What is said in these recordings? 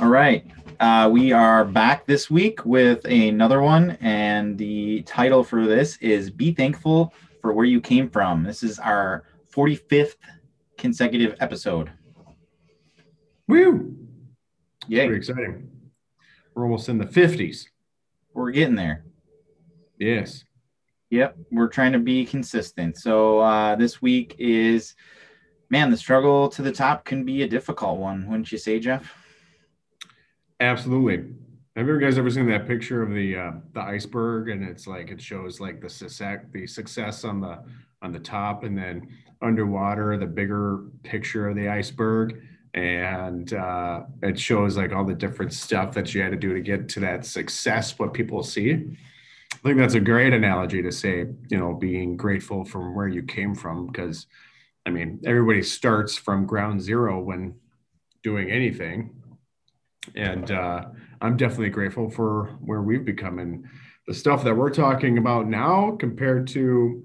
All right. Uh, we are back this week with another one, and the title for this is Be Thankful for Where You Came From. This is our 45th consecutive episode. Woo! Yay. Pretty exciting. We're almost in the 50s. We're getting there. Yes. Yep. We're trying to be consistent. So uh, this week is, man, the struggle to the top can be a difficult one, wouldn't you say, Jeff? Absolutely. Have you guys ever seen that picture of the uh, the iceberg and it's like it shows like the success the success on the on the top and then underwater the bigger picture of the iceberg and uh, it shows like all the different stuff that you had to do to get to that success what people see i think that's a great analogy to say you know being grateful from where you came from because i mean everybody starts from ground zero when doing anything. And uh, i'm definitely grateful for where we've become and the stuff that we're talking about now compared to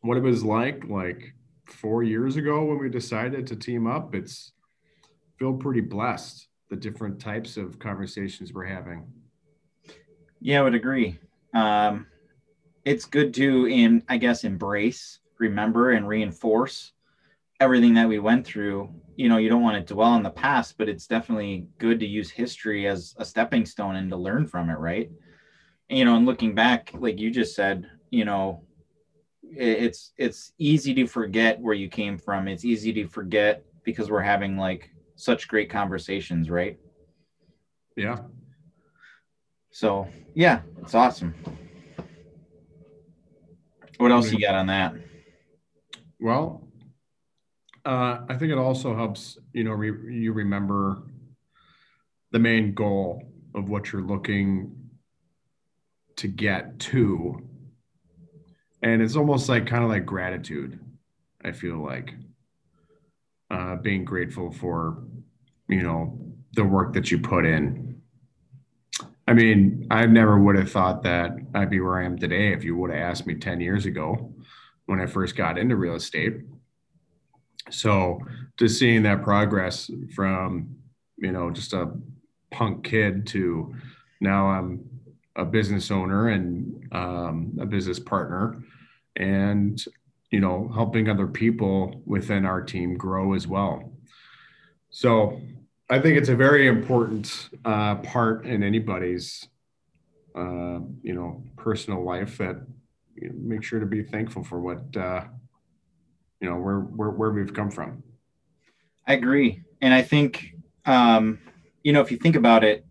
what it was like like four years ago when we decided to team up. It's feel pretty blessed the different types of conversations we're having. Yeah, I would agree. Um, it's good to, in I guess, embrace, remember, and reinforce everything that we went through. You know, you don't want to dwell on the past, but it's definitely good to use history as a stepping stone and to learn from it, right? And, you know, and looking back, like you just said, you know, it's it's easy to forget where you came from. It's easy to forget because we're having like such great conversations, right? yeah So yeah, it's awesome. What else you got on that? Well, uh, I think it also helps, you know, re- you remember the main goal of what you're looking to get to. And it's almost like kind of like gratitude, I feel like. Uh, being grateful for, you know, the work that you put in. I mean, I never would have thought that I'd be where I am today if you would have asked me 10 years ago when I first got into real estate. So just seeing that progress from, you know, just a punk kid to now I'm a business owner and um, a business partner and, you know, helping other people within our team grow as well. So I think it's a very important uh, part in anybody's, uh, you know, personal life that make sure to be thankful for what uh, you know where where where we've come from. I agree, and I think um, you know if you think about it,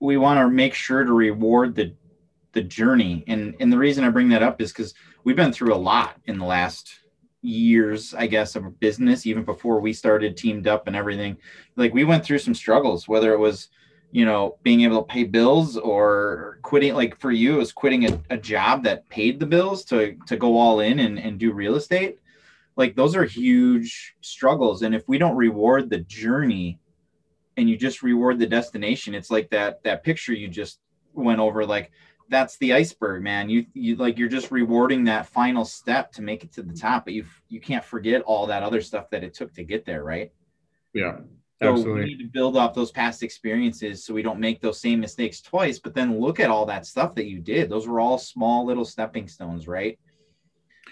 we want to make sure to reward the the journey, and and the reason I bring that up is because we've been through a lot in the last years, I guess, of business, even before we started teamed up and everything. Like we went through some struggles, whether it was you know being able to pay bills or quitting like for you it was quitting a, a job that paid the bills to to go all in and, and do real estate. Like those are huge struggles. And if we don't reward the journey and you just reward the destination it's like that that picture you just went over like that's the iceberg man. You you like you're just rewarding that final step to make it to the top but you you can't forget all that other stuff that it took to get there right? Yeah, so absolutely. we need to build off those past experiences so we don't make those same mistakes twice. But then look at all that stuff that you did. Those were all small little stepping stones, right?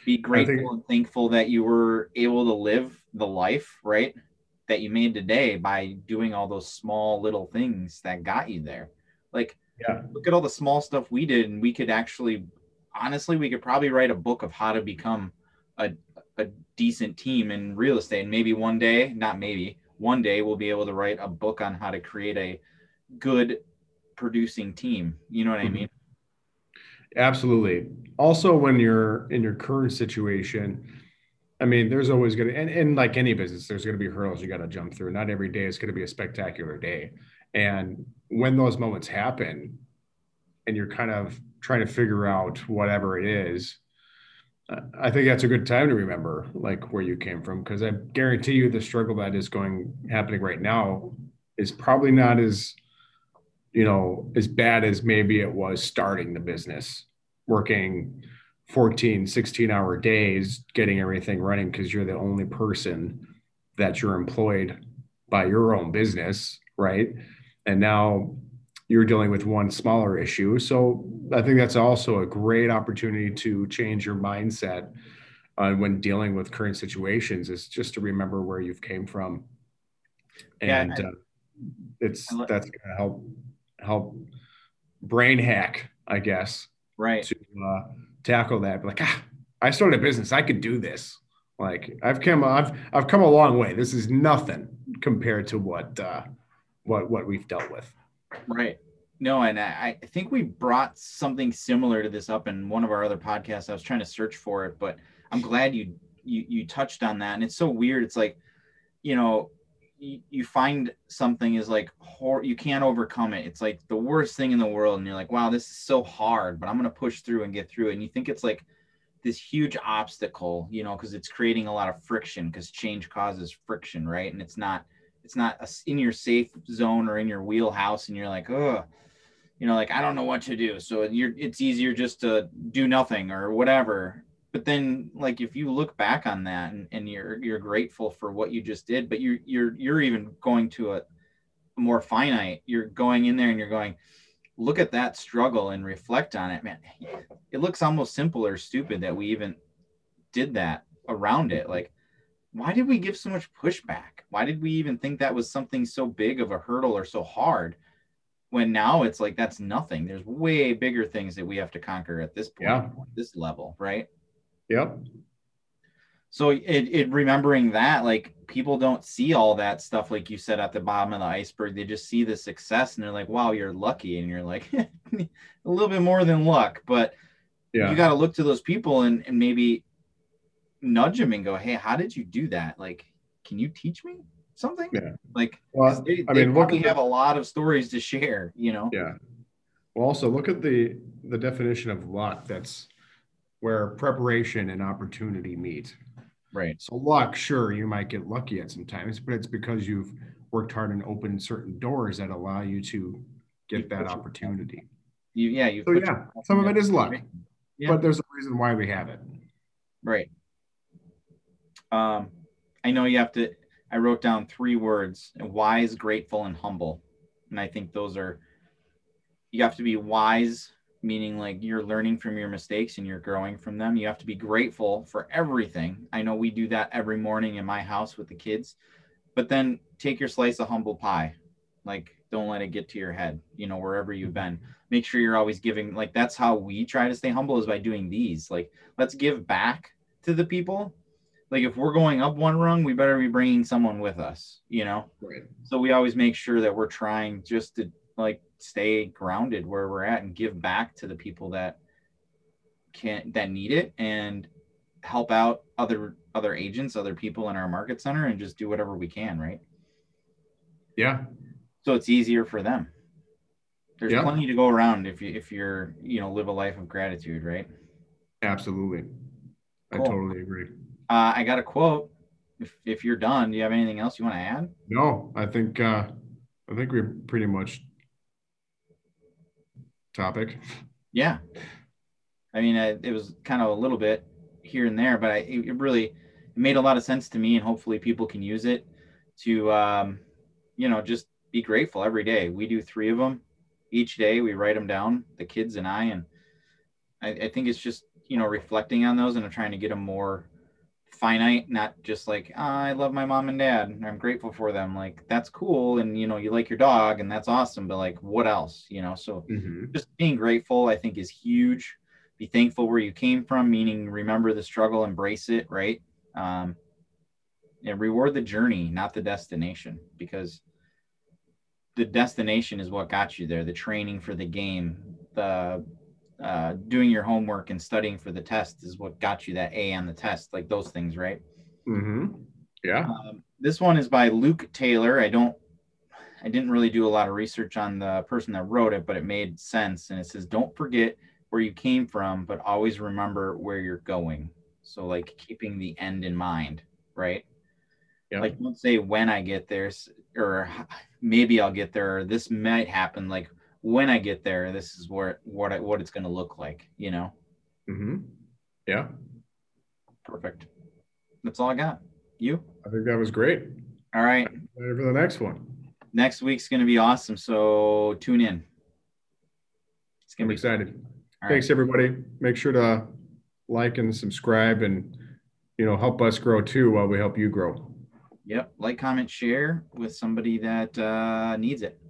Be grateful and thankful that you were able to live the life, right? That you made today by doing all those small little things that got you there. Like, Yeah. look at all the small stuff we did, and we could actually, honestly, we could probably write a book of how to become a, a decent team in real estate. And maybe one day, not maybe, one day we'll be able to write a book on how to create a good producing team. You know what I Mhm. mean? Absolutely. Also, when you're in your current situation, I mean, there's always going to, and, and like any business, there's going to be hurdles you got to jump through. Not every day is going to be a spectacular day. And when those moments happen and you're kind of trying to figure out whatever it is, I think that's a good time to remember like where you came from because I guarantee you the struggle that is going happening right now is probably not as you know as bad as maybe it was starting the business working 14, 16 hour days getting everything running because you're the only person that you're employed by your own business, right? And now you're dealing with one smaller issue. So I think that's also a great opportunity to change your mindset uh, when dealing with current situations is just to remember where you've came from. And yeah, I, uh, it's that's going to help help brain hack, I guess, right to uh, tackle that. Like, ah, I started a business, I could do this. Like, I've come, I've, I've come a long way. This is nothing compared to what, uh, what, what we've dealt with. Right. No, and I, I think we brought something similar to this up in one of our other podcasts. I was trying to search for it, but I'm glad you you you touched on that. And it's so weird. It's like, you know, you, you find something is like hor- you can't overcome it. It's like the worst thing in the world, and you're like, wow, this is so hard, but I'm gonna push through and get through it. And you think it's like this huge obstacle, you know, because it's creating a lot of friction because change causes friction, right? And it's not it's not a, in your safe zone or in your wheelhouse, and you're like, oh, you know, like I don't know what to do. So you're it's easier just to do nothing or whatever. But then like if you look back on that and, and you're you're grateful for what you just did but you're you're you're even going to a, a more finite you're going in there and you're going look at that struggle and reflect on it. Man it looks almost simple or stupid that we even did that around it. Like why did we give so much pushback why did we even think that was something so big of a hurdle or so hard when now it's like that's nothing there's way bigger things that we have to conquer at this point yeah. this level right Yep. So it, it remembering that like people don't see all that stuff like you said at the bottom of the iceberg. They just see the success and they're like, "Wow, you're lucky," and you're like, a little bit more than luck, but yeah. you got to look to those people and, and maybe nudge them and go, "Hey, how did you do that? Like, can you teach me something?" Yeah. Like, well, they, I mean, probably have a lot of stories to share. You know. Yeah. Well, also look at the the definition of luck. That's where preparation and opportunity meet. Right. So luck, sure, you might get lucky at some times, but it's because you've worked hard and opened certain doors that allow you to get you that opportunity. You, yeah. You so yeah, some of it is luck, yeah. but there's a reason why we have it. Right. Um, I know you have to. I wrote down three words: wise, grateful, and humble. And I think those are. You have to be wise meaning like you're learning from your mistakes and you're growing from them. You have to be grateful for everything. I know we do that every morning in my house with the kids, but then take your slice of humble pie. Like, don't let it get to your head, you know, wherever you've been. Make sure you're always giving. Like, that's how we try to stay humble is by doing these. Like, let's give back to the people. Like, if we're going up one rung, we better be bringing someone with us, you know? Right. So we always make sure that we're trying just to like stay grounded where we're at and give back to the people that can that need it and help out other other agents other people in our market center and just do whatever we can right yeah so it's easier for them there's yeah. plenty to go around if you if you're you know live a life of gratitude right absolutely cool. i totally agree uh, i got a quote if, if you're done do you have anything else you want to add no i think uh i think we're pretty much topic. Yeah. I mean, I, it was kind of a little bit here and there, but I, it really it made a lot of sense to me, and hopefully people can use it to, um, you know, just be grateful every day. We do three of them each day. We write them down, the kids and I, and I, I think it's just you know reflecting on those and I'm trying to get them more finite, not just like oh, I love my mom and dad and I'm grateful for them. Like that's cool, and you know you like your dog and that's awesome, but like what else? You know, so mm-hmm. just being grateful, I think, is huge. Be thankful where you came from, meaning remember the struggle, embrace it, right? Um, and reward the journey, not the destination, because the destination is what got you there. The training for the game, the uh, doing your homework and studying for the test is what got you that A on the test, like those things, right? Mm-hmm. Yeah. Um, this one is by Luke Taylor. I don't, I didn't really do a lot of research on the person that wrote it, but it made sense. And it says, "Don't forget where you came from, but always remember where you're going." So, like keeping the end in mind, right? Yeah. Like, don't say when I get there, or maybe I'll get there, or this might happen. Like, when I get there, this is where what I, what it's going to look like, you know. Mm-hmm. Yeah, Perfect. That's all I got. You? I think that was great. All right. Ready for the next one. Next week's going to be awesome. So tune in. It's going I'm to be excited. All Thanks, everybody. Make sure to like and subscribe and, you know, help us grow too while we help you grow. Yep. Like, comment, share with somebody that uh, needs it.